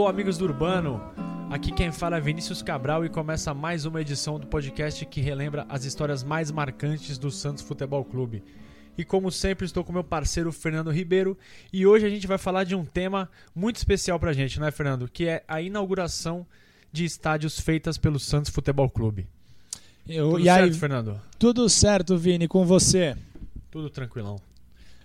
Alô, amigos do Urbano! Aqui quem fala é Vinícius Cabral e começa mais uma edição do podcast que relembra as histórias mais marcantes do Santos Futebol Clube. E como sempre, estou com meu parceiro Fernando Ribeiro e hoje a gente vai falar de um tema muito especial pra gente, não é, Fernando? Que é a inauguração de estádios feitas pelo Santos Futebol Clube. Eu, Tudo e certo, aí, Fernando? tudo certo, Vini, com você? Tudo tranquilão.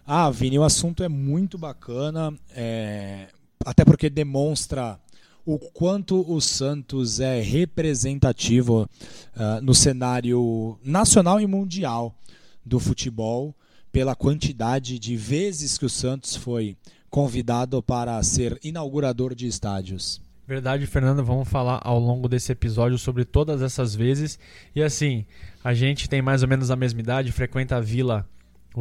Ah, Vini, o assunto é muito bacana, é, até porque demonstra o quanto o Santos é representativo ah, no cenário nacional e mundial do futebol, pela quantidade de vezes que o Santos foi convidado para ser inaugurador de estádios. Verdade, Fernando, vamos falar ao longo desse episódio sobre todas essas vezes. E assim, a gente tem mais ou menos a mesma idade, frequenta a Vila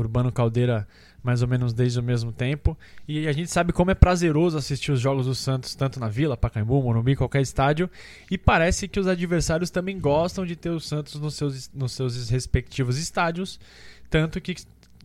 Urbano Caldeira mais ou menos desde o mesmo tempo. E a gente sabe como é prazeroso assistir os jogos do Santos, tanto na Vila, Pacaembu, Morumbi, qualquer estádio. E parece que os adversários também gostam de ter o Santos nos seus, nos seus respectivos estádios. Tanto que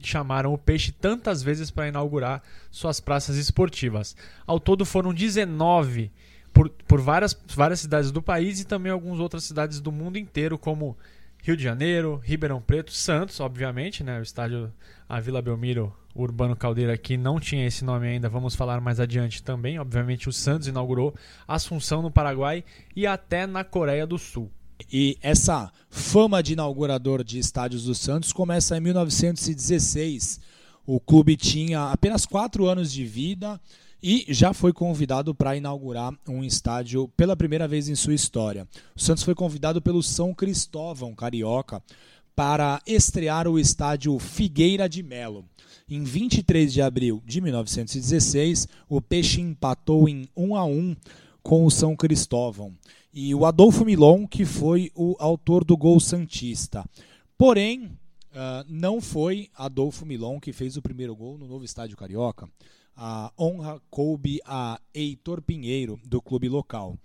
chamaram o Peixe tantas vezes para inaugurar suas praças esportivas. Ao todo foram 19 por, por várias, várias cidades do país e também algumas outras cidades do mundo inteiro, como Rio de Janeiro, Ribeirão Preto, Santos, obviamente, né? O estádio a Vila Belmiro, Urbano Caldeira aqui não tinha esse nome ainda, vamos falar mais adiante também. Obviamente o Santos inaugurou Assunção no Paraguai e até na Coreia do Sul. E essa fama de inaugurador de estádios do Santos começa em 1916. O clube tinha apenas quatro anos de vida e já foi convidado para inaugurar um estádio pela primeira vez em sua história. O Santos foi convidado pelo São Cristóvão Carioca para estrear o estádio Figueira de Melo. Em 23 de abril de 1916, o Peixe empatou em 1 a 1 com o São Cristóvão. E o Adolfo Milon, que foi o autor do gol Santista. Porém, uh, não foi Adolfo Milon que fez o primeiro gol no novo estádio Carioca. A honra coube a Heitor Pinheiro, do clube local.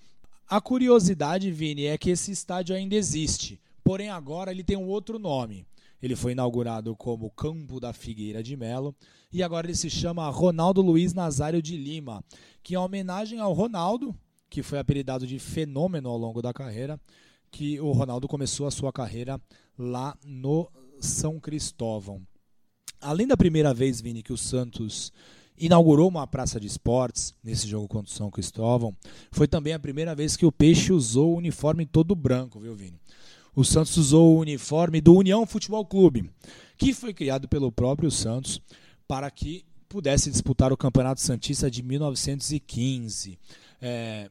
A curiosidade, Vini, é que esse estádio ainda existe, porém agora ele tem um outro nome. Ele foi inaugurado como Campo da Figueira de Melo e agora ele se chama Ronaldo Luiz Nazário de Lima, que é homenagem ao Ronaldo, que foi apelidado de fenômeno ao longo da carreira, que o Ronaldo começou a sua carreira lá no São Cristóvão. Além da primeira vez, Vini, que o Santos inaugurou uma praça de esportes nesse jogo contra o São Cristóvão, foi também a primeira vez que o Peixe usou o uniforme todo branco, viu, Vini? O Santos usou o uniforme do União Futebol Clube, que foi criado pelo próprio Santos para que pudesse disputar o Campeonato Santista de 1915. É,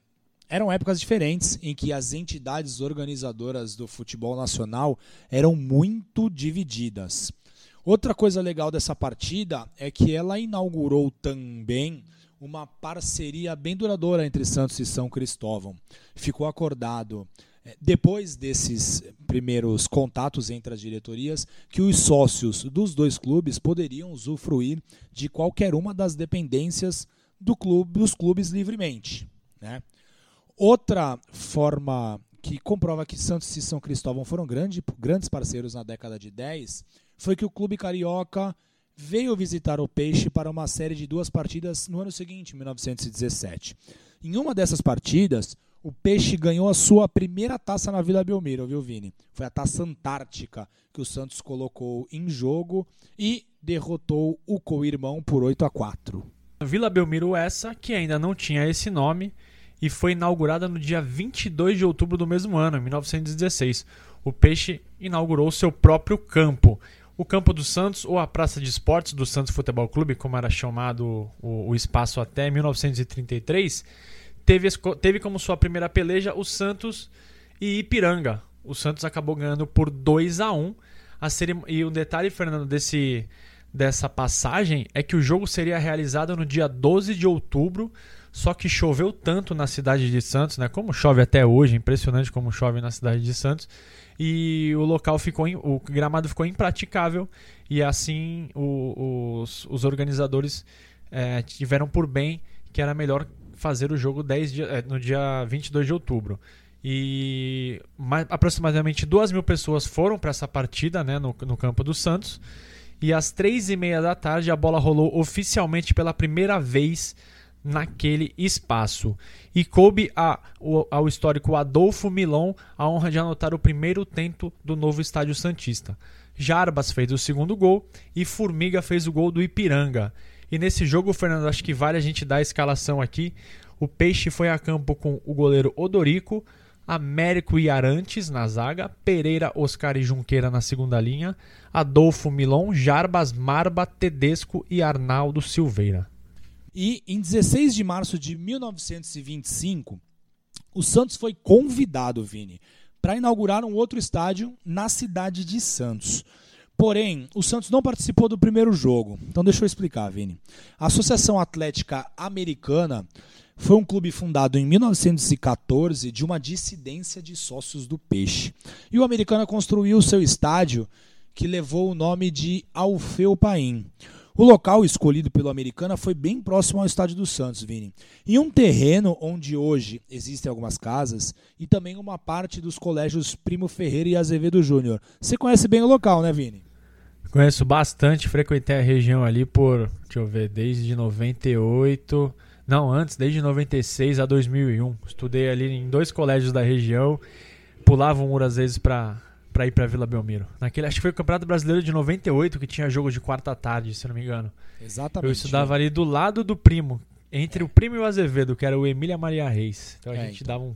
eram épocas diferentes em que as entidades organizadoras do futebol nacional eram muito divididas. Outra coisa legal dessa partida é que ela inaugurou também uma parceria bem duradoura entre Santos e São Cristóvão. Ficou acordado, depois desses primeiros contatos entre as diretorias, que os sócios dos dois clubes poderiam usufruir de qualquer uma das dependências do clube, dos clubes livremente. Né? Outra forma que comprova que Santos e São Cristóvão foram grande, grandes parceiros na década de 10 foi que o clube carioca veio visitar o Peixe para uma série de duas partidas no ano seguinte, 1917. Em uma dessas partidas, o Peixe ganhou a sua primeira taça na Vila Belmiro, viu, Vini? Foi a taça Antártica que o Santos colocou em jogo e derrotou o co-irmão por 8 a 4. Vila Belmiro essa que ainda não tinha esse nome e foi inaugurada no dia 22 de outubro do mesmo ano, 1916. O Peixe inaugurou seu próprio campo. O Campo do Santos, ou a Praça de Esportes do Santos Futebol Clube, como era chamado o, o espaço até 1933, teve, teve como sua primeira peleja o Santos e Ipiranga. O Santos acabou ganhando por 2 a 1 a E o detalhe, Fernando, desse, dessa passagem é que o jogo seria realizado no dia 12 de outubro, só que choveu tanto na cidade de Santos, né? Como chove até hoje, impressionante como chove na cidade de Santos. E o local ficou, o gramado ficou impraticável e assim o, os, os organizadores é, tiveram por bem que era melhor fazer o jogo 10 dia, é, no dia 22 de outubro. E mais, aproximadamente 2 mil pessoas foram para essa partida né, no, no campo do Santos. E às três e meia da tarde a bola rolou oficialmente pela primeira vez naquele espaço. E coube a, ao histórico Adolfo Milon a honra de anotar o primeiro tento do novo Estádio Santista. Jarbas fez o segundo gol e Formiga fez o gol do Ipiranga. E nesse jogo, Fernando, acho que vale a gente dar a escalação aqui. O Peixe foi a campo com o goleiro Odorico, Américo e Arantes na zaga, Pereira, Oscar e Junqueira na segunda linha, Adolfo Milon, Jarbas, Marba, Tedesco e Arnaldo Silveira. E em 16 de março de 1925, o Santos foi convidado, Vini, para inaugurar um outro estádio na cidade de Santos. Porém, o Santos não participou do primeiro jogo. Então deixa eu explicar, Vini. A Associação Atlética Americana foi um clube fundado em 1914 de uma dissidência de sócios do Peixe. E o Americana construiu seu estádio, que levou o nome de Alfeu Paim. O local escolhido pelo Americana foi bem próximo ao estádio do Santos, Vini. Em um terreno onde hoje existem algumas casas e também uma parte dos colégios Primo Ferreira e Azevedo Júnior. Você conhece bem o local, né, Vini? Conheço bastante, frequentei a região ali por, deixa eu ver, desde 98, não, antes, desde 96 a 2001. Estudei ali em dois colégios da região, pulava um muro às vezes para para ir para Vila Belmiro. Naquele, acho que foi o Campeonato Brasileiro de 98 que tinha jogo de quarta tarde, se não me engano. Exatamente. Eu estudava ali do lado do primo, entre é. o primo e o Azevedo, que era o Emília Maria Reis. Então a é, gente então. dava um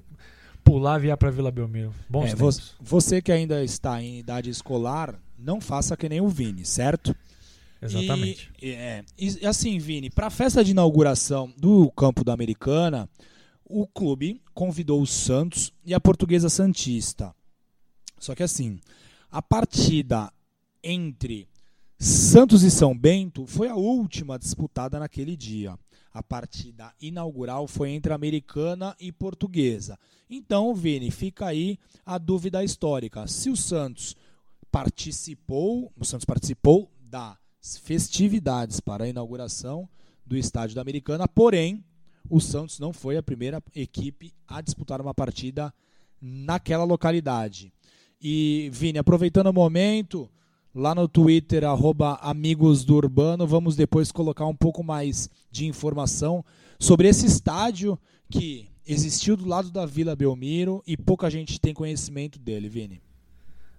pular e ia para Vila Belmiro. Bons é, você, você que ainda está em idade escolar, não faça que nem o Vini, certo? Exatamente. E, é, e assim, Vini, para a festa de inauguração do campo da Americana, o clube convidou o Santos e a Portuguesa Santista. Só que assim, a partida entre Santos e São Bento foi a última disputada naquele dia. A partida inaugural foi entre Americana e Portuguesa. Então, Vini, fica aí a dúvida histórica. Se o Santos participou, o Santos participou das festividades para a inauguração do estádio da Americana, porém, o Santos não foi a primeira equipe a disputar uma partida naquela localidade. E, Vini, aproveitando o momento, lá no Twitter, arroba Amigos do Urbano, vamos depois colocar um pouco mais de informação sobre esse estádio que existiu do lado da Vila Belmiro e pouca gente tem conhecimento dele, Vini.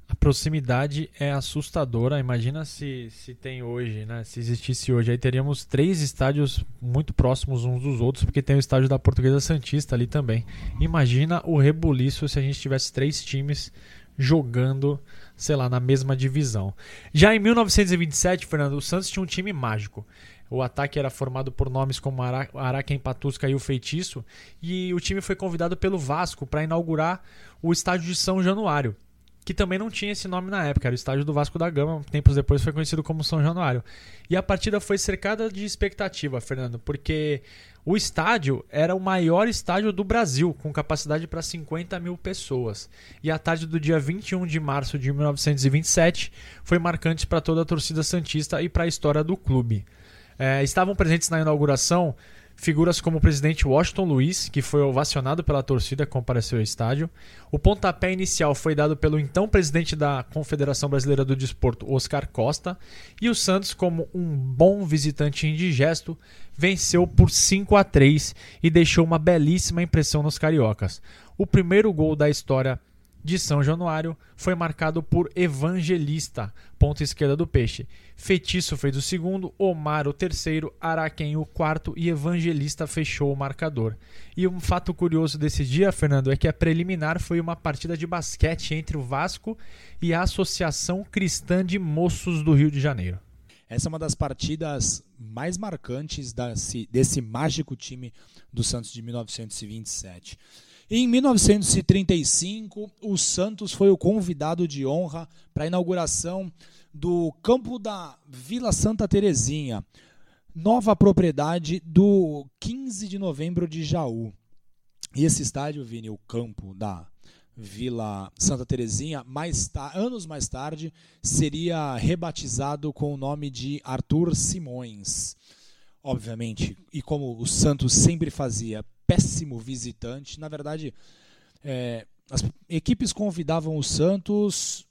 A proximidade é assustadora. Imagina se, se tem hoje, né? Se existisse hoje, aí teríamos três estádios muito próximos uns dos outros, porque tem o estádio da Portuguesa Santista ali também. Imagina o rebuliço se a gente tivesse três times jogando, sei lá, na mesma divisão. Já em 1927, Fernando, o Santos tinha um time mágico. O ataque era formado por nomes como Ara Araquém Patusca e o Feitiço, e o time foi convidado pelo Vasco para inaugurar o estádio de São Januário que também não tinha esse nome na época, era o estádio do Vasco da Gama, tempos depois foi conhecido como São Januário. E a partida foi cercada de expectativa, Fernando, porque o estádio era o maior estádio do Brasil, com capacidade para 50 mil pessoas. E a tarde do dia 21 de março de 1927 foi marcante para toda a torcida Santista e para a história do clube. É, estavam presentes na inauguração Figuras como o presidente Washington Luiz, que foi ovacionado pela torcida que compareceu ao estádio. O pontapé inicial foi dado pelo então presidente da Confederação Brasileira do Desporto, Oscar Costa. E o Santos, como um bom visitante indigesto, venceu por 5 a 3 e deixou uma belíssima impressão nos cariocas. O primeiro gol da história de São Januário foi marcado por Evangelista, ponta esquerda do Peixe. Feitiço fez o segundo, Omar o terceiro, Araquém o quarto e Evangelista fechou o marcador. E um fato curioso desse dia, Fernando, é que a preliminar foi uma partida de basquete entre o Vasco e a Associação Cristã de Moços do Rio de Janeiro. Essa é uma das partidas mais marcantes desse, desse mágico time do Santos de 1927. Em 1935, o Santos foi o convidado de honra para a inauguração do campo da Vila Santa Terezinha, nova propriedade do 15 de novembro de Jaú. E esse estádio, Vini, o campo da Vila Santa Terezinha, mais anos mais tarde, seria rebatizado com o nome de Arthur Simões. Obviamente, e como o Santos sempre fazia, péssimo visitante. Na verdade, é, as equipes convidavam o Santos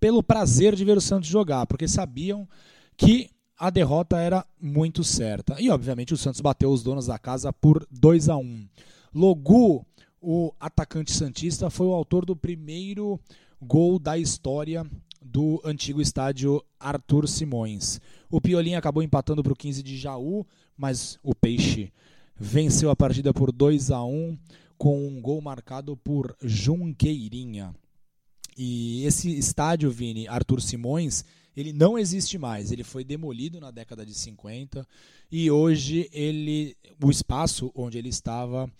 pelo prazer de ver o Santos jogar, porque sabiam que a derrota era muito certa. E, obviamente, o Santos bateu os donos da casa por 2 a 1 Logu, o atacante Santista, foi o autor do primeiro gol da história do antigo estádio Arthur Simões. O Piolinho acabou empatando para o 15 de Jaú, mas o Peixe venceu a partida por 2 a 1 com um gol marcado por Junqueirinha. E esse estádio, Vini, Arthur Simões, ele não existe mais. Ele foi demolido na década de 50 e hoje ele, o espaço onde ele estava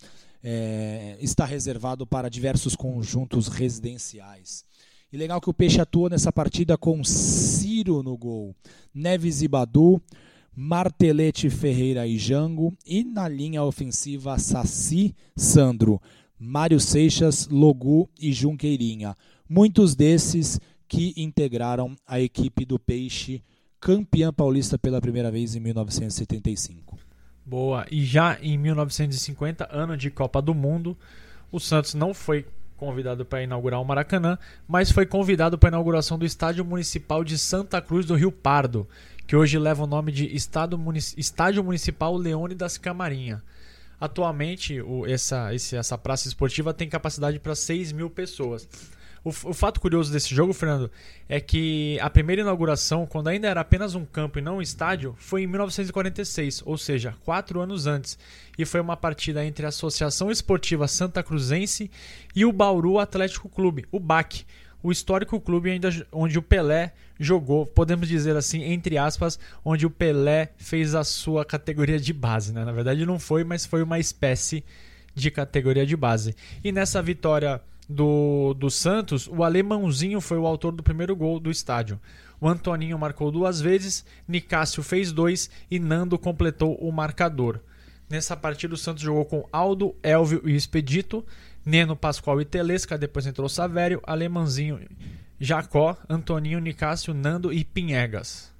é, está reservado para diversos conjuntos residenciais. E legal que o Peixe atuou nessa partida com Ciro no gol, Neves e Badu, Martelete, Ferreira e Jango, e na linha ofensiva Saci, Sandro, Mário Seixas, Logu e Junqueirinha. Muitos desses que integraram a equipe do Peixe, campeã paulista pela primeira vez em 1975. Boa, e já em 1950, ano de Copa do Mundo, o Santos não foi convidado para inaugurar o Maracanã, mas foi convidado para a inauguração do Estádio Municipal de Santa Cruz do Rio Pardo, que hoje leva o nome de Estádio Municipal Leônidas Camarinha. Atualmente, o, essa, esse, essa praça esportiva tem capacidade para 6 mil pessoas. O, o, fato curioso desse jogo, Fernando, é que a primeira inauguração, quando ainda era apenas um campo e não um estádio, foi em 1946, ou seja, quatro anos antes. E foi uma partida entre a Associação Esportiva Santa Cruzense e o Bauru Atlético Clube, o BAC. O histórico clube ainda onde o Pelé jogou, podemos dizer assim, entre aspas, onde o Pelé fez a sua categoria de base. Né? Na verdade, não foi, mas foi uma espécie de categoria de base. E nessa vitória do, do Santos, o alemãozinho foi o autor do primeiro gol do estádio. O Antoninho marcou duas vezes, Nicásio fez dois e Nando completou o marcador. Nessa partida, o Santos jogou com Aldo, Elvio e Expedito, Neno, Pascoal e Telesca, depois entrou Savério, Alemãozinho, Jacó, Antoninho, Nicásio, Nando e Pinhegas.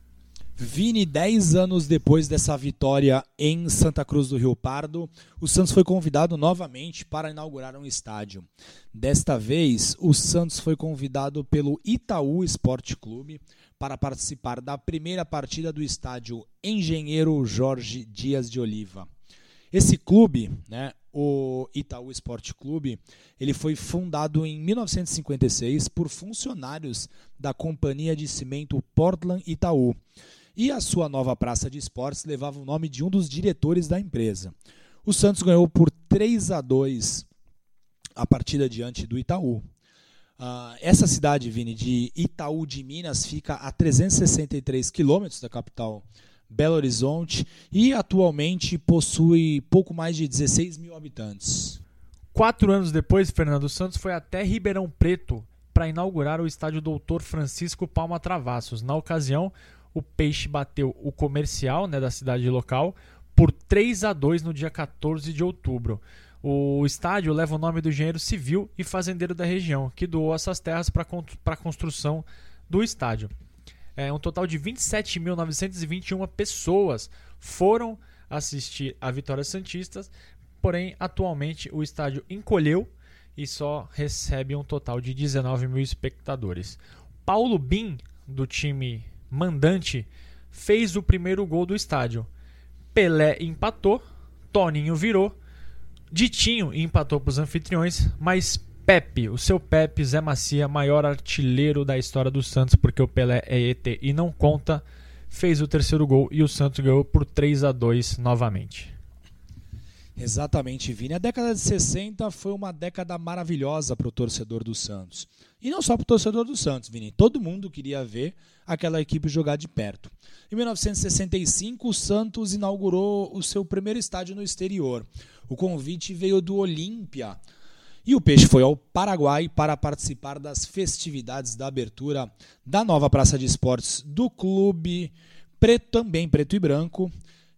Vini, 10 anos depois dessa vitória em Santa Cruz do Rio Pardo, o Santos foi convidado novamente para inaugurar um estádio. Desta vez, o Santos foi convidado pelo Itaú Esporte Clube para participar da primeira partida do estádio Engenheiro Jorge Dias de Oliva. Esse clube, né, o Itaú Esporte Clube, ele foi fundado em 1956 por funcionários da Companhia de Cimento Portland Itaú e a sua nova praça de esportes levava o nome de um dos diretores da empresa. O Santos ganhou por 3 a 2 a partida diante do Itaú. Uh, essa cidade, Vini, de Itaú de Minas, fica a 363 quilômetros da capital Belo Horizonte e atualmente possui pouco mais de 16 mil habitantes. Quatro anos depois, Fernando Santos foi até Ribeirão Preto para inaugurar o estádio Doutor Francisco Palma Travassos. Na ocasião, o Peixe bateu o comercial né, da cidade local por 3 a 2 no dia 14 de outubro. O estádio leva o nome do engenheiro civil e fazendeiro da região, que doou essas terras para a construção do estádio. É, um total de 27.921 pessoas foram assistir a Vitória Santistas, porém, atualmente o estádio encolheu e só recebe um total de 19 mil espectadores. Paulo Bin, do time mandante, fez o primeiro gol do estádio. Pelé empatou, Toninho virou, Ditinho empatou para os anfitriões, mas Pepe, o seu Pepe Zé Macia, maior artilheiro da história do Santos, porque o Pelé é ET e não conta, fez o terceiro gol e o Santos ganhou por 3 a 2 novamente. Exatamente, Vini. A década de 60 foi uma década maravilhosa para o torcedor do Santos. E não só para o torcedor do Santos, Vini. Todo mundo queria ver aquela equipe jogar de perto. Em 1965, o Santos inaugurou o seu primeiro estádio no exterior. O convite veio do Olímpia. E o Peixe foi ao Paraguai para participar das festividades da abertura da nova Praça de Esportes do clube, preto também preto e branco,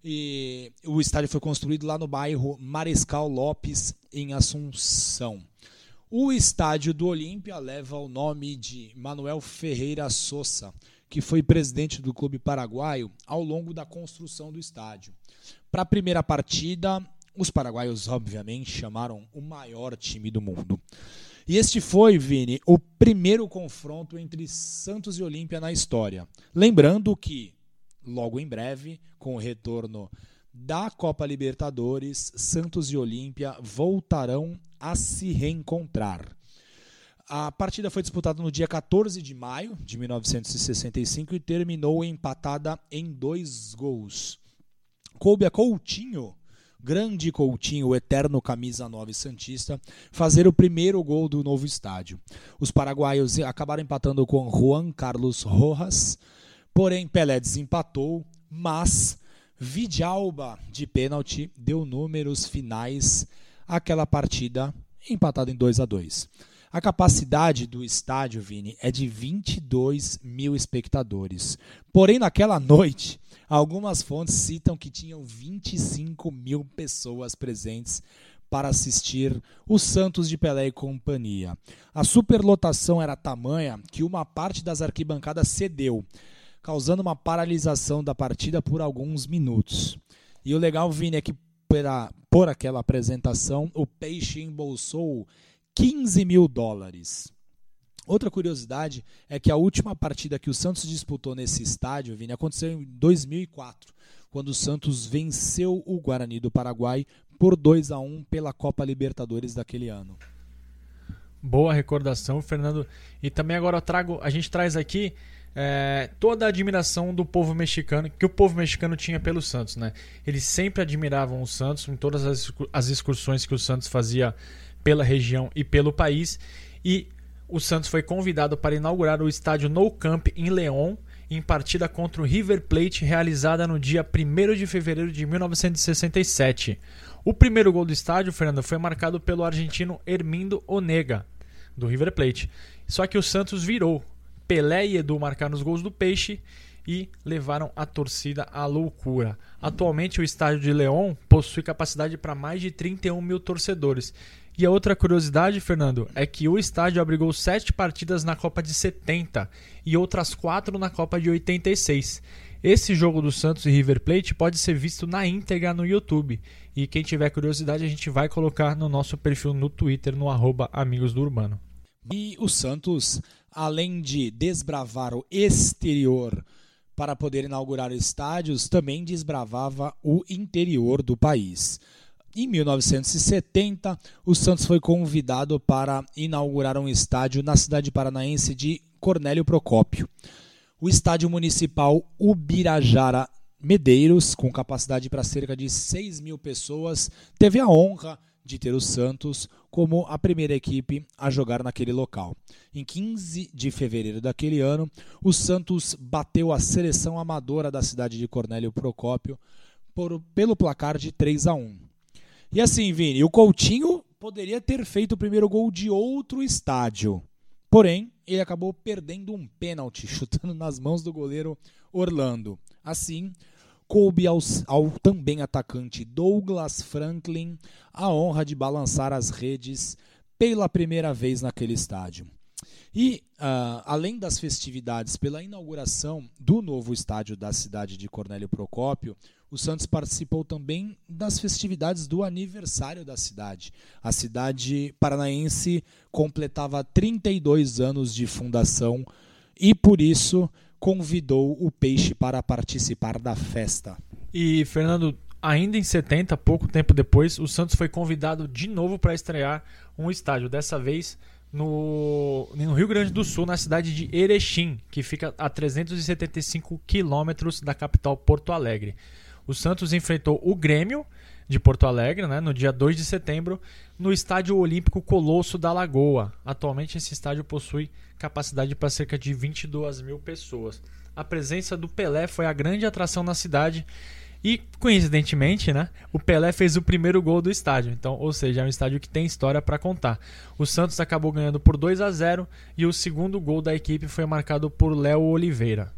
e o estádio foi construído lá no bairro Mariscal Lopes, em Assunção. O estádio do Olímpia leva o nome de Manuel Ferreira Sousa, que foi presidente do clube paraguaio ao longo da construção do estádio. Para a primeira partida, os paraguaios, obviamente, chamaram o maior time do mundo. E este foi, Vini, o primeiro confronto entre Santos e Olímpia na história. Lembrando que logo em breve, com o retorno da Copa Libertadores, Santos e Olímpia voltarão a se reencontrar. A partida foi disputada no dia 14 de maio de 1965 e terminou empatada em dois gols. Coube a Coutinho, grande Coutinho, o eterno camisa 9 Santista, fazer o primeiro gol do novo estádio. Os paraguaios acabaram empatando com Juan Carlos Rojas, porém Pelé desempatou, mas Vidalba de pênalti deu números finais àquela partida empatada em 2 a 2. A capacidade do estádio, Vini, é de 22 mil espectadores. Porém, naquela noite, algumas fontes citam que tinham 25 mil pessoas presentes para assistir o Santos de Pelé e companhia. A superlotação era tamanha que uma parte das arquibancadas cedeu, causando uma paralisação da partida por alguns minutos. E o legal, Vini, é que por aquela apresentação, o Peixe embolsou 15 mil dólares. Outra curiosidade é que a última partida que o Santos disputou nesse estádio, Vini, aconteceu em 2004, quando o Santos venceu o Guarani do Paraguai por 2 a 1 pela Copa Libertadores daquele ano. Boa recordação, Fernando. E também agora trago, a gente traz aqui é, toda a admiração do povo mexicano, que o povo mexicano tinha pelo Santos, né? Eles sempre admiravam o Santos em todas as, as excursões que o Santos fazia pela região e pelo país. E o Santos foi convidado para inaugurar o estádio Nou Camp em León, em partida contra o River Plate, realizada no dia 1 de fevereiro de 1967. O primeiro gol do estádio, Fernando, foi marcado pelo argentino Hermindo Onega, do River Plate. Só que o Santos virou. Pelé e Edu marcaram os gols do Peixe e levaram a torcida à loucura. Atualmente, o estádio de León possui capacidade para mais de 31 mil torcedores e a outra curiosidade, Fernando, é que o estádio abrigou sete partidas na Copa de 70 e outras quatro na Copa de 86. Esse jogo do Santos e River Plate pode ser visto na íntegra no YouTube. E quem tiver curiosidade, a gente vai colocar no nosso perfil no Twitter, no arroba Amigos do Urbano. E o Santos, além de desbravar o exterior para poder inaugurar estádios, também desbravava o interior do país. Em 1970, o Santos foi convidado para inaugurar um estádio na cidade paranaense de Cornélio Procópio. O estádio municipal Ubirajara Medeiros, com capacidade para cerca de 6 mil pessoas, teve a honra de ter o Santos como a primeira equipe a jogar naquele local. Em 15 de fevereiro daquele ano, o Santos bateu a seleção amadora da cidade de Cornélio Procópio por, pelo placar de 3 a 1. E assim, Vini, o Coutinho poderia ter feito o primeiro gol de outro estádio. Porém, ele acabou perdendo um pênalti, chutando nas mãos do goleiro Orlando. Assim, coube ao, ao, também atacante Douglas Franklin a honra de balançar as redes pela primeira vez naquele estádio. E, uh, além das festividades pela inauguração do novo estádio da cidade de Cornélio Procópio, o Santos participou também das festividades do aniversário da cidade. A cidade paranaense completava 32 anos de fundação e, por isso, convidou o Peixe para participar da festa. E, Fernando, ainda em 70, pouco tempo depois, o Santos foi convidado de novo para estrear um estádio. Dessa vez no, no, Rio Grande do Sul, na cidade de Erechim, que fica a 375 quilômetros da capital Porto Alegre. O Santos enfrentou o Grêmio de Porto Alegre, né, no dia 2 de setembro, no Estádio Olímpico Colosso da Lagoa. Atualmente, esse estádio possui capacidade para cerca de 22 mil pessoas. A presença do Pelé foi a grande atração na cidade e, coincidentemente, né, o Pelé fez o primeiro gol do estádio. Então, ou seja, é um estádio que tem história para contar. O Santos acabou ganhando por 2 a 0 e o segundo gol da equipe foi marcado por Léo Oliveira.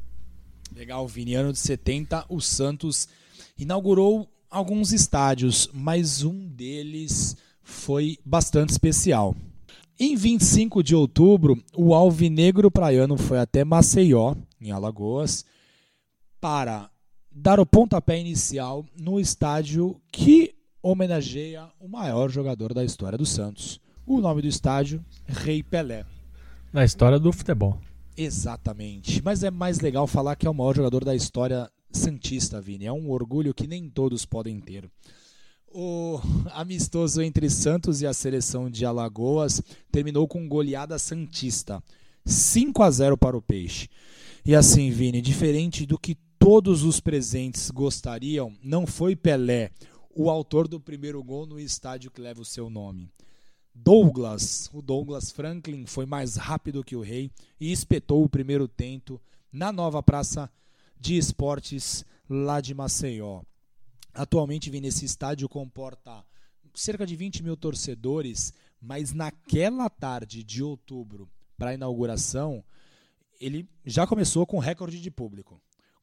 Legal, Vini. Ano de 70, o Santos inaugurou alguns estádios, mas um deles foi bastante especial. Em 25 de outubro, o Alvinegro Praiano foi até Maceió, em Alagoas, para dar o pontapé inicial no estádio que homenageia o maior jogador da história do Santos. O nome do estádio, Rei Pelé. Na história do futebol. Exatamente. Mas é mais legal falar que é o maior jogador da história Santista, Vini. É um orgulho que nem todos podem ter. O amistoso entre Santos e a seleção de Alagoas terminou com goleada Santista. 5 a 0 para o Peixe. E assim, Vini, diferente do que todos os presentes gostariam, não foi Pelé o autor do primeiro gol no estádio que leva o seu nome. Douglas, o Douglas Franklin, foi mais rápido que o rei e espetou o primeiro tento na nova praça de esportes lá de Maceió. Atualmente, Vini, esse estádio comporta cerca de 20 mil torcedores, mas naquela tarde de outubro para a inauguração, ele já começou com recorde de público.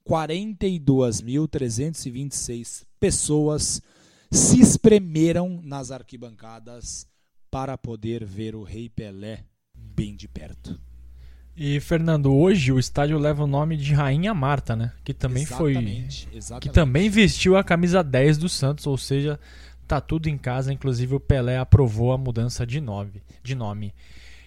42.326 pessoas se espremeram nas arquibancadas para poder ver o Rei Pelé bem de perto. E Fernando, hoje o estádio leva o nome de Rainha Marta, né? Que também exatamente, foi exatamente. que também vestiu a camisa 10 do Santos, ou seja, tá tudo em casa, inclusive o Pelé aprovou a mudança de nome, de nome.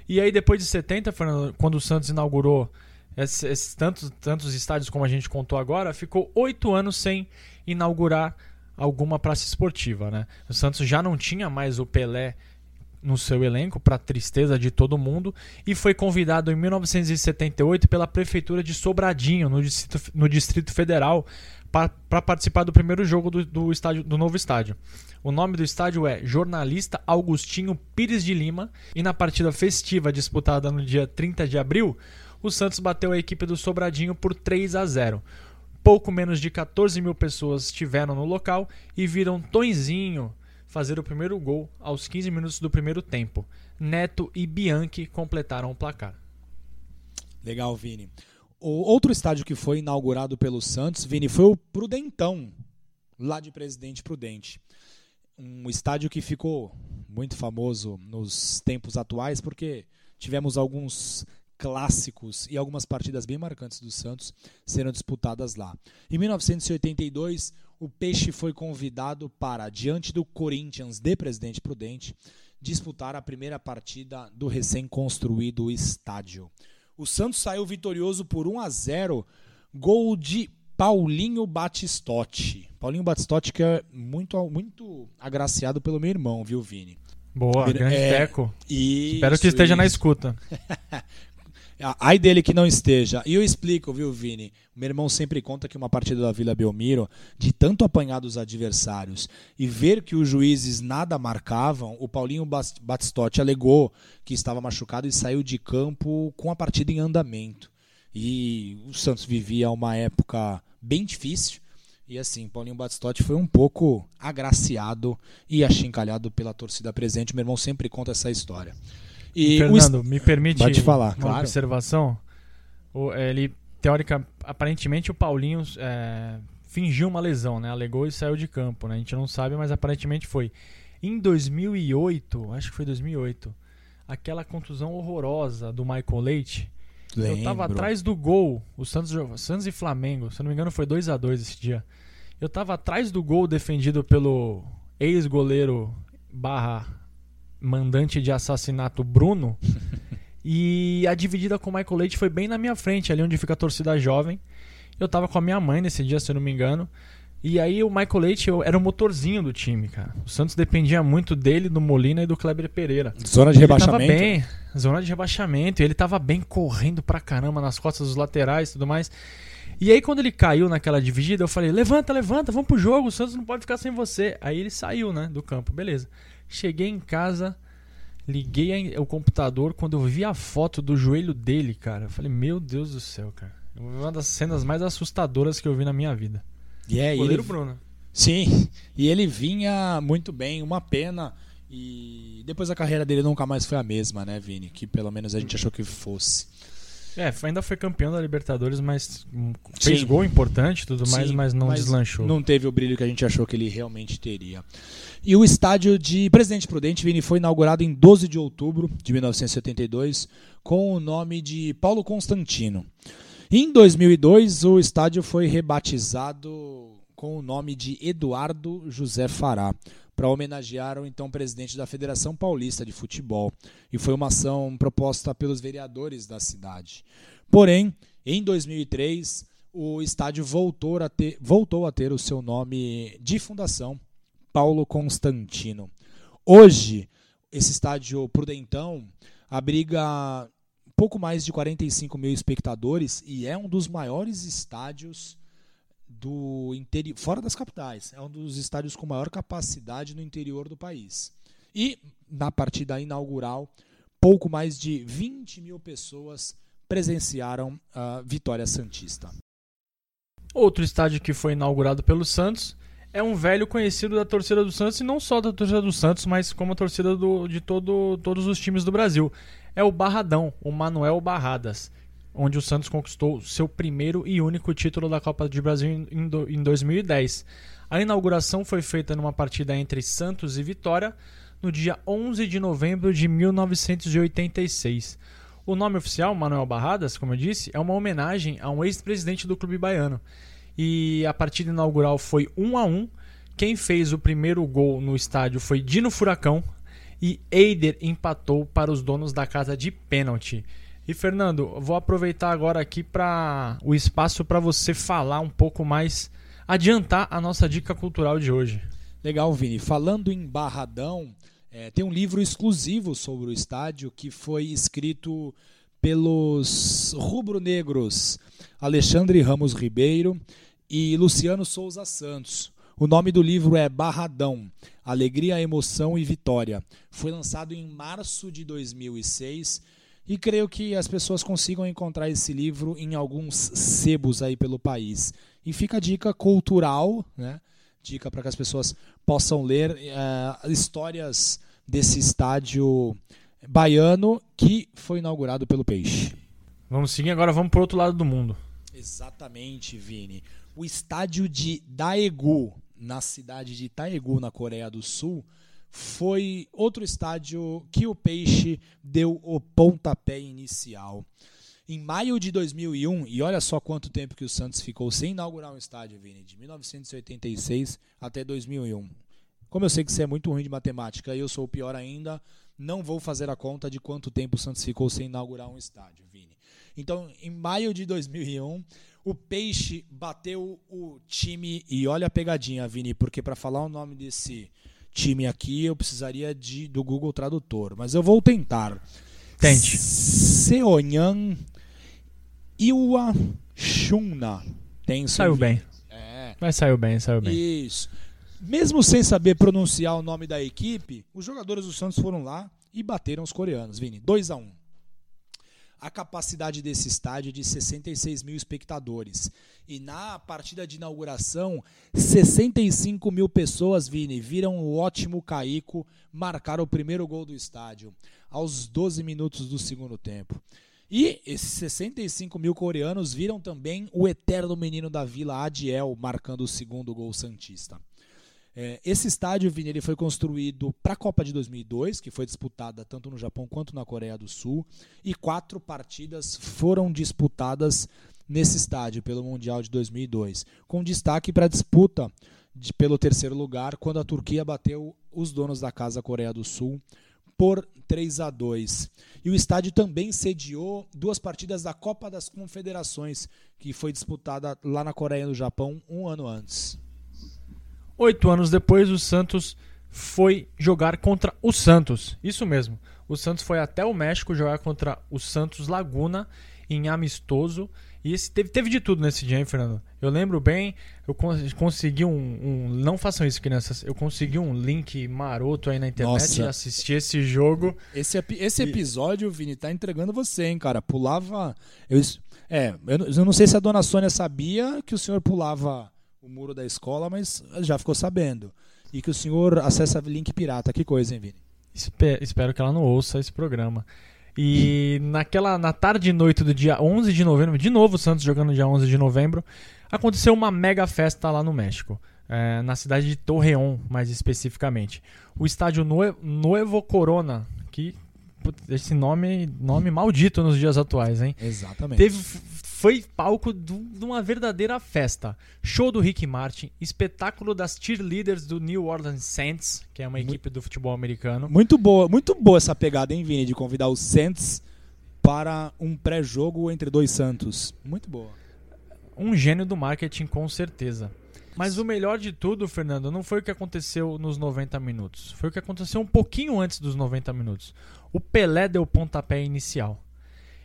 E aí depois de 70, Fernando, quando o Santos inaugurou esses, esses tantos, tantos estádios como a gente contou agora, ficou oito anos sem inaugurar alguma praça esportiva, né? O Santos já não tinha mais o Pelé no seu elenco, para tristeza de todo mundo, e foi convidado em 1978 pela Prefeitura de Sobradinho, no Distrito, no Distrito Federal, para participar do primeiro jogo do, do, estádio, do novo estádio. O nome do estádio é Jornalista Augustinho Pires de Lima, e na partida festiva disputada no dia 30 de abril, o Santos bateu a equipe do Sobradinho por 3 a 0. Pouco menos de 14 mil pessoas estiveram no local e viram Tonzinho fazer o primeiro gol aos 15 minutos do primeiro tempo. Neto e Bianchi completaram o placar. Legal, Vini. O outro estádio que foi inaugurado pelo Santos, Vini, foi o Prudentão, lá de Presidente Prudente. Um estádio que ficou muito famoso nos tempos atuais porque tivemos alguns clássicos e algumas partidas bem marcantes do Santos serão disputadas lá. Em 1982, o Peixe foi convidado para, diante do Corinthians de Presidente Prudente, disputar a primeira partida do recém-construído estádio. O Santos saiu vitorioso por 1 a 0, gol de Paulinho Batistotti. Paulinho Batistotti que é muito, muito agraciado pelo meu irmão, viu, Vini? Boa, grande é, teco. Espero que esteja isso. na escuta. Ai dele que não esteja. E eu explico, viu, Vini? Meu irmão sempre conta que uma partida da Vila Belmiro, de tanto apanhar dos adversários e ver que os juízes nada marcavam, o Paulinho Batistotti alegou que estava machucado e saiu de campo com a partida em andamento. E o Santos vivia uma época bem difícil. E assim, Paulinho Batistotti foi um pouco agraciado e achincalhado pela torcida presente. Meu irmão sempre conta essa história. E Fernando, me permite Pode falar, uma claro. observação? O, ele, teórica, aparentemente o Paulinho é, fingiu uma lesão, né? Alegou e saiu de campo, né? A gente não sabe, mas aparentemente foi. Em 2008, acho que foi 2008, aquela contusão horrorosa do Michael Leite. Lembro. Eu tava atrás do gol, o Santos, Santos e Flamengo, se eu não me engano foi 2 a 2 esse dia. Eu tava atrás do gol defendido pelo ex-goleiro barra mandante de assassinato Bruno. e a dividida com o Michael Leite foi bem na minha frente, ali onde fica a torcida jovem. Eu tava com a minha mãe nesse dia, se eu não me engano. E aí o Michael Leite eu, era o motorzinho do time, cara. O Santos dependia muito dele, do Molina e do Kleber Pereira. Zona de Ele rebaixamento. tava bem, zona de rebaixamento. E ele tava bem correndo pra caramba nas costas dos laterais e tudo mais. E aí quando ele caiu naquela dividida, eu falei: "Levanta, levanta, vamos pro jogo, o Santos não pode ficar sem você". Aí ele saiu, né, do campo. Beleza. Cheguei em casa, liguei a- o computador, quando eu vi a foto do joelho dele, cara, eu falei: "Meu Deus do céu, cara". Uma das cenas mais assustadoras que eu vi na minha vida. E é, Goleiro ele, Bruno. sim, e ele vinha muito bem, uma pena. E depois a carreira dele nunca mais foi a mesma, né, Vini? Que pelo menos a gente achou que fosse. É, ainda foi campeão da Libertadores, mas fez Sim. gol importante e tudo mais, Sim, mas não deslanchou. Não teve o brilho que a gente achou que ele realmente teria. E o estádio de Presidente Prudente, Vini, foi inaugurado em 12 de outubro de 1972 com o nome de Paulo Constantino. Em 2002, o estádio foi rebatizado com o nome de Eduardo José Fará, para homenagear o então presidente da Federação Paulista de Futebol. E foi uma ação proposta pelos vereadores da cidade. Porém, em 2003, o estádio voltou a ter, voltou a ter o seu nome de fundação, Paulo Constantino. Hoje, esse estádio Prudentão abriga pouco mais de 45 mil espectadores e é um dos maiores estádios do interior, fora das capitais. É um dos estádios com maior capacidade no interior do país. E na partida inaugural, pouco mais de 20 mil pessoas presenciaram a vitória santista. Outro estádio que foi inaugurado pelo Santos é um velho conhecido da torcida do Santos e não só da torcida do Santos, mas como a torcida do, de todo, todos os times do Brasil. É o Barradão, o Manuel Barradas, onde o Santos conquistou seu primeiro e único título da Copa do Brasil em, em 2010. A inauguração foi feita numa partida entre Santos e Vitória no dia 11 de novembro de 1986. O nome oficial, Manuel Barradas, como eu disse, é uma homenagem a um ex-presidente do clube baiano. E a partida inaugural foi 1 a 1. Quem fez o primeiro gol no estádio foi Dino Furacão e Eider empatou para os donos da casa de pênalti. E Fernando, vou aproveitar agora aqui para o espaço para você falar um pouco mais, adiantar a nossa dica cultural de hoje. Legal, Vini. Falando em Barradão, é, tem um livro exclusivo sobre o estádio que foi escrito pelos rubro-negros Alexandre Ramos Ribeiro e Luciano Souza Santos. O nome do livro é Barradão: Alegria, Emoção e Vitória. Foi lançado em março de 2006 e creio que as pessoas consigam encontrar esse livro em alguns sebos aí pelo país. E fica a dica cultural, né? Dica para que as pessoas possam ler uh, histórias desse estádio baiano que foi inaugurado pelo Peixe. Vamos seguir agora, vamos para o outro lado do mundo. Exatamente, Vini. O estádio de Daegu, na cidade de Daegu, na Coreia do Sul, foi outro estádio que o Peixe deu o pontapé inicial. Em maio de 2001, e olha só quanto tempo que o Santos ficou sem inaugurar um estádio, Vini, de 1986 até 2001. Como eu sei que você é muito ruim de matemática e eu sou o pior ainda, não vou fazer a conta de quanto tempo o Santos ficou sem inaugurar um estádio, Vini. Então, em maio de 2001, o Peixe bateu o time e olha a pegadinha, Vini, porque para falar o nome desse time aqui eu precisaria de, do Google Tradutor, mas eu vou tentar. Tente. Seonyan Iwa Shunna. Tem saiu bem. É. Mas saiu bem, saiu bem. Isso. Mesmo sem saber pronunciar o nome da equipe, os jogadores do Santos foram lá e bateram os coreanos, Vini. 2 a 1 um. A capacidade desse estádio é de 66 mil espectadores. E na partida de inauguração, 65 mil pessoas, Vini, viram o ótimo Caico marcar o primeiro gol do estádio, aos 12 minutos do segundo tempo. E esses 65 mil coreanos viram também o eterno menino da vila, Adiel, marcando o segundo gol Santista. É, esse estádio, Vini, ele foi construído para a Copa de 2002, que foi disputada tanto no Japão quanto na Coreia do Sul, e quatro partidas foram disputadas nesse estádio pelo Mundial de 2002, com destaque para a disputa de, pelo terceiro lugar, quando a Turquia bateu os donos da casa Coreia do Sul por 3 a 2. E o estádio também sediou duas partidas da Copa das Confederações, que foi disputada lá na Coreia no Japão um ano antes. Oito anos depois, o Santos foi jogar contra o Santos. Isso mesmo. O Santos foi até o México jogar contra o Santos Laguna em amistoso. E esse teve, teve de tudo nesse dia, hein, Fernando? Eu lembro bem, eu consegui um, um, Não façam isso, crianças. Eu consegui um link maroto aí na internet Nossa. e assisti esse jogo. Esse, esse episódio, Vini, tá entregando você, hein, cara? Pulava. Eu, é, eu, eu não sei se a dona Sônia sabia que o senhor pulava o muro da escola, mas já ficou sabendo. E que o senhor acessa link pirata. Que coisa, hein, Vini? Espero que ela não ouça esse programa. E naquela na tarde e noite do dia 11 de novembro, de novo o Santos jogando dia 11 de novembro, aconteceu uma mega festa lá no México, é, na cidade de Torreón, mais especificamente. O estádio Nuevo Corona, que esse nome nome maldito nos dias atuais, hein? Exatamente. Teve foi palco de uma verdadeira festa. Show do Rick Martin, espetáculo das cheerleaders do New Orleans Saints, que é uma equipe muito, do futebol americano. Muito boa, muito boa essa pegada, hein, Vini, de convidar os Saints para um pré-jogo entre dois Santos. Muito boa. um gênio do marketing com certeza. Mas o melhor de tudo, Fernando, não foi o que aconteceu nos 90 minutos. Foi o que aconteceu um pouquinho antes dos 90 minutos. O Pelé deu o pontapé inicial.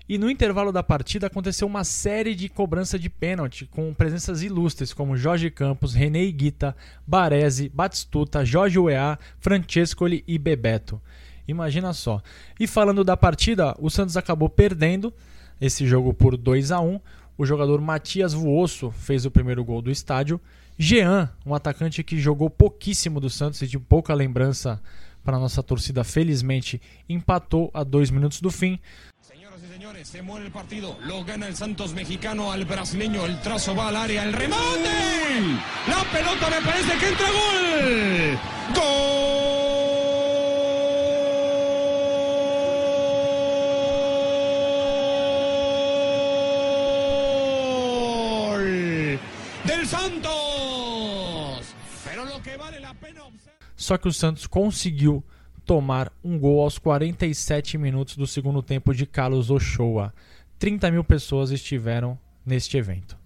E no intervalo da partida aconteceu uma série de cobrança de pênalti com presenças ilustres como Jorge Campos, René Guita, Baresi, Batistuta, Jorge Uea, Francescoli e Bebeto. Imagina só. E falando da partida, o Santos acabou perdendo esse jogo por 2 a 1 O jogador Matias Vuosso fez o primeiro gol do estádio. Jean, um atacante que jogou pouquíssimo do Santos e de pouca lembrança para nossa torcida, felizmente empatou a dois minutos do fim. Señores, se muere el partido, lo gana el Santos mexicano al brasileño, el trazo va al área, el remate, la pelota me parece que entra gol, gol. Del Santos, pero lo que vale la pena observar... Só que o Santos conseguiu tomar um gol aos 47 minutos do segundo tempo de Carlos Ochoa. 30 mil pessoas estiveram neste evento.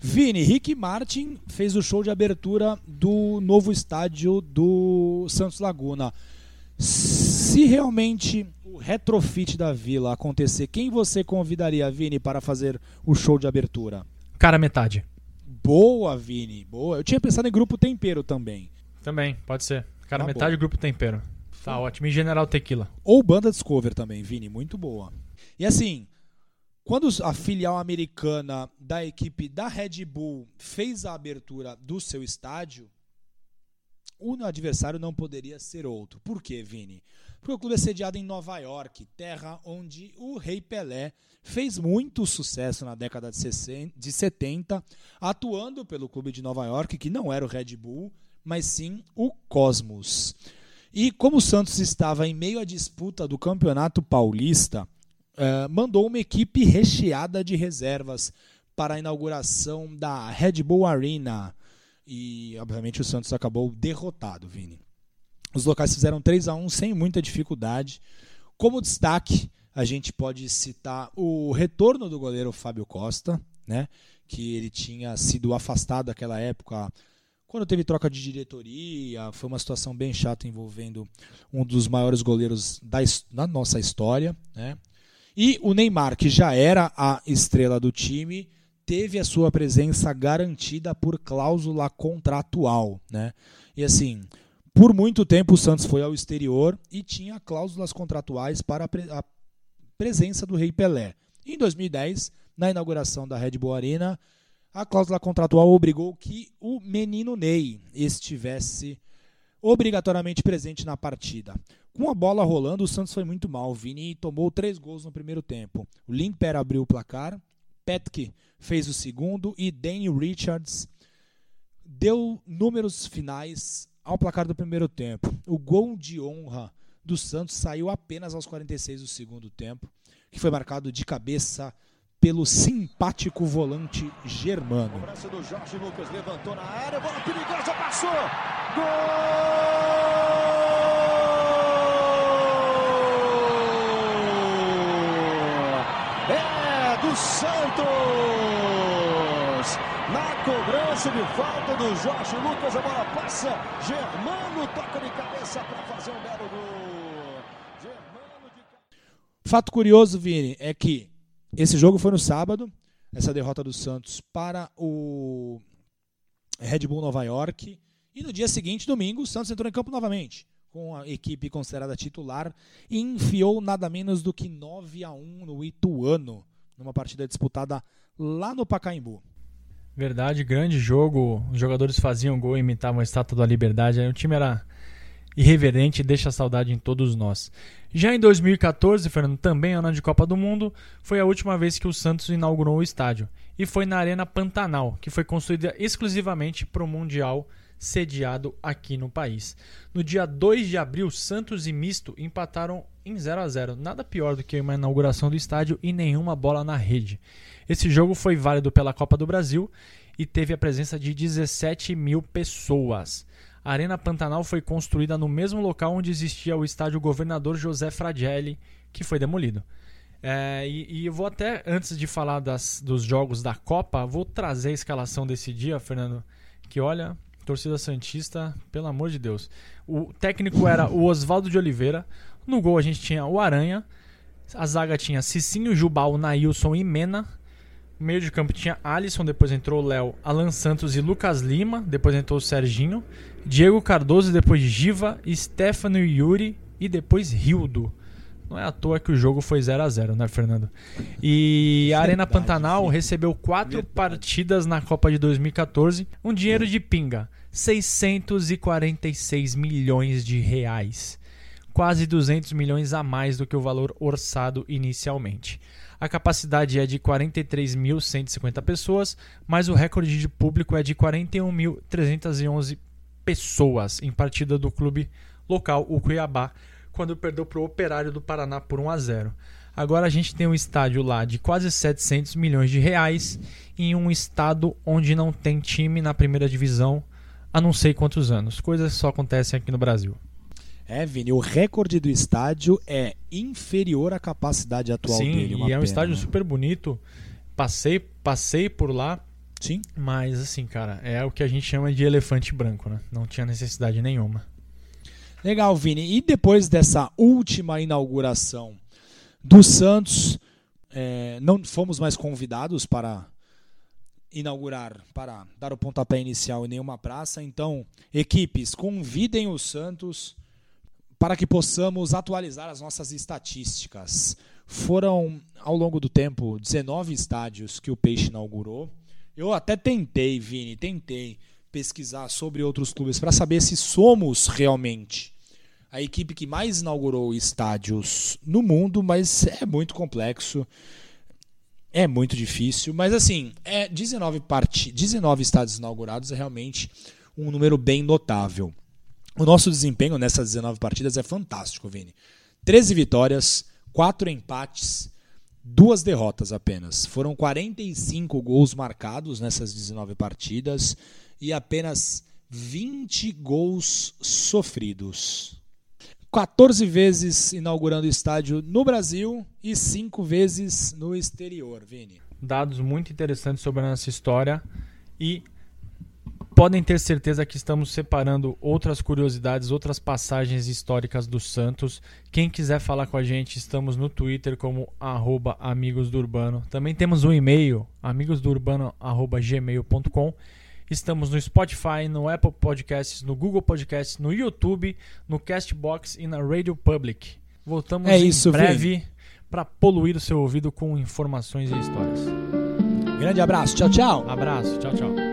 Vini, Rick Martin fez o show de abertura do novo estádio do Santos Laguna. Se realmente o retrofit da Vila acontecer, quem você convidaria, Vini, para fazer o show de abertura? Cara, metade. Boa, Vini, boa. Eu tinha pensado em Grupo Tempero também. Também, pode ser. Cara, Tá metade bom. grupo tempero. Tá ótimo. E General Tequila. Ou Banda Discover também, Vini, muito boa. E assim, quando a filial americana da equipe da Red Bull fez a abertura do seu estádio, o adversário não poderia ser outro. Por quê, Vini? Porque o clube é sediado em Nova York, terra onde o Rei Pelé fez muito sucesso na década de 60 de 70, atuando pelo clube de Nova York, que não era o Red Bull, mas sim o Cosmos. E como o Santos estava em meio à disputa do Campeonato Paulista, eh, mandou uma equipe recheada de reservas para a inauguração da Red Bull Arena. E, obviamente, o Santos acabou derrotado, Vini. Os locais fizeram 3 a 1 sem muita dificuldade. Como destaque, a gente pode citar o retorno do goleiro Fábio Costa, né? que ele tinha sido afastado naquela época quando teve troca de diretoria, foi uma situação bem chata envolvendo um dos maiores goleiros da, da nossa história. Né? E o Neymar, que já era a estrela do time, teve a sua presença garantida por cláusula contratual. Né? E assim, por muito tempo o Santos foi ao exterior e tinha cláusulas contratuais para a presença do Rei Pelé. Em 2010, na inauguração da Red Bull Arena, a cláusula contratual obrigou que o menino Ney estivesse obrigatoriamente presente na partida. Com a bola rolando, o Santos foi muito mal. O Vini tomou três gols no primeiro tempo. O Limper abriu o placar, Petke fez o segundo e Danny Richards deu números finais ao placar do primeiro tempo. O gol de honra do Santos saiu apenas aos 46 do segundo tempo, que foi marcado de cabeça pelo simpático volante germano. Cobrança do Jorge Lucas, levantou na área, bola perigosa, passou! Gol! É do Santos! Na cobrança de falta do Jorge Lucas, a bola passa, Germano toca de cabeça para fazer um belo gol. Germano de Fato curioso, Vini, é que esse jogo foi no sábado, essa derrota do Santos para o Red Bull Nova York. E no dia seguinte, domingo, o Santos entrou em campo novamente, com a equipe considerada titular, e enfiou nada menos do que 9 a 1 no Ituano, numa partida disputada lá no Pacaembu. Verdade, grande jogo. Os jogadores faziam gol e imitavam a estátua da liberdade. O time era irreverente e deixa saudade em todos nós. Já em 2014, Fernando, também ano de Copa do Mundo, foi a última vez que o Santos inaugurou o estádio. E foi na Arena Pantanal, que foi construída exclusivamente para o Mundial sediado aqui no país. No dia 2 de abril, Santos e Misto empataram em 0 a 0 Nada pior do que uma inauguração do estádio e nenhuma bola na rede. Esse jogo foi válido pela Copa do Brasil e teve a presença de 17 mil pessoas. A Arena Pantanal foi construída no mesmo local onde existia o estádio Governador José Fragelli, que foi demolido. É, e, e eu vou até, antes de falar das, dos jogos da Copa, vou trazer a escalação desse dia, Fernando. Que olha, torcida Santista, pelo amor de Deus. O técnico era o Oswaldo de Oliveira. No gol a gente tinha o Aranha. A zaga tinha Cicinho, Jubal, Nailson e Mena. No meio de campo tinha Alisson, depois entrou o Léo, Alan Santos e Lucas Lima, depois entrou o Serginho, Diego Cardoso, depois Giva, Stefano e Yuri e depois Rildo. Não é à toa que o jogo foi 0 a 0 né, Fernando? E a Arena Pantanal recebeu quatro partidas na Copa de 2014, um dinheiro de pinga, 646 milhões de reais. Quase 200 milhões a mais do que o valor orçado inicialmente. A capacidade é de 43.150 pessoas, mas o recorde de público é de 41.311 pessoas em partida do clube local, o Cuiabá, quando perdeu para o Operário do Paraná por 1 a 0. Agora a gente tem um estádio lá de quase 700 milhões de reais em um estado onde não tem time na primeira divisão há não sei quantos anos. Coisas só acontecem aqui no Brasil. É, Vini, o recorde do estádio é inferior à capacidade atual Sim, dele. uma e é um pena, estádio né? super bonito. Passei, passei por lá, Sim. mas assim, cara, é o que a gente chama de elefante branco, né? Não tinha necessidade nenhuma. Legal, Vini. E depois dessa última inauguração do Santos, é, não fomos mais convidados para inaugurar, para dar o pontapé inicial em nenhuma praça. Então, equipes, convidem o Santos para que possamos atualizar as nossas estatísticas. Foram, ao longo do tempo, 19 estádios que o Peixe inaugurou. Eu até tentei, Vini, tentei pesquisar sobre outros clubes para saber se somos realmente a equipe que mais inaugurou estádios no mundo, mas é muito complexo. É muito difícil, mas assim, é 19, parti 19 estádios inaugurados é realmente um número bem notável. O nosso desempenho nessas 19 partidas é fantástico, Vini. 13 vitórias, 4 empates, duas derrotas apenas. Foram 45 gols marcados nessas 19 partidas e apenas 20 gols sofridos. 14 vezes inaugurando estádio no Brasil e 5 vezes no exterior, Vini. Dados muito interessantes sobre a nossa história e podem ter certeza que estamos separando outras curiosidades, outras passagens históricas do Santos. Quem quiser falar com a gente, estamos no Twitter como arroba Amigos do Urbano. Também temos um e-mail, amigosdourbano.gmail.com. Estamos no Spotify, no Apple Podcasts, no Google Podcasts, no YouTube, no Castbox e na Radio Public. Voltamos É em isso, breve para poluir o seu ouvido com informações e histórias. Grande abraço, tchau, tchau. Abraço, tchau, tchau.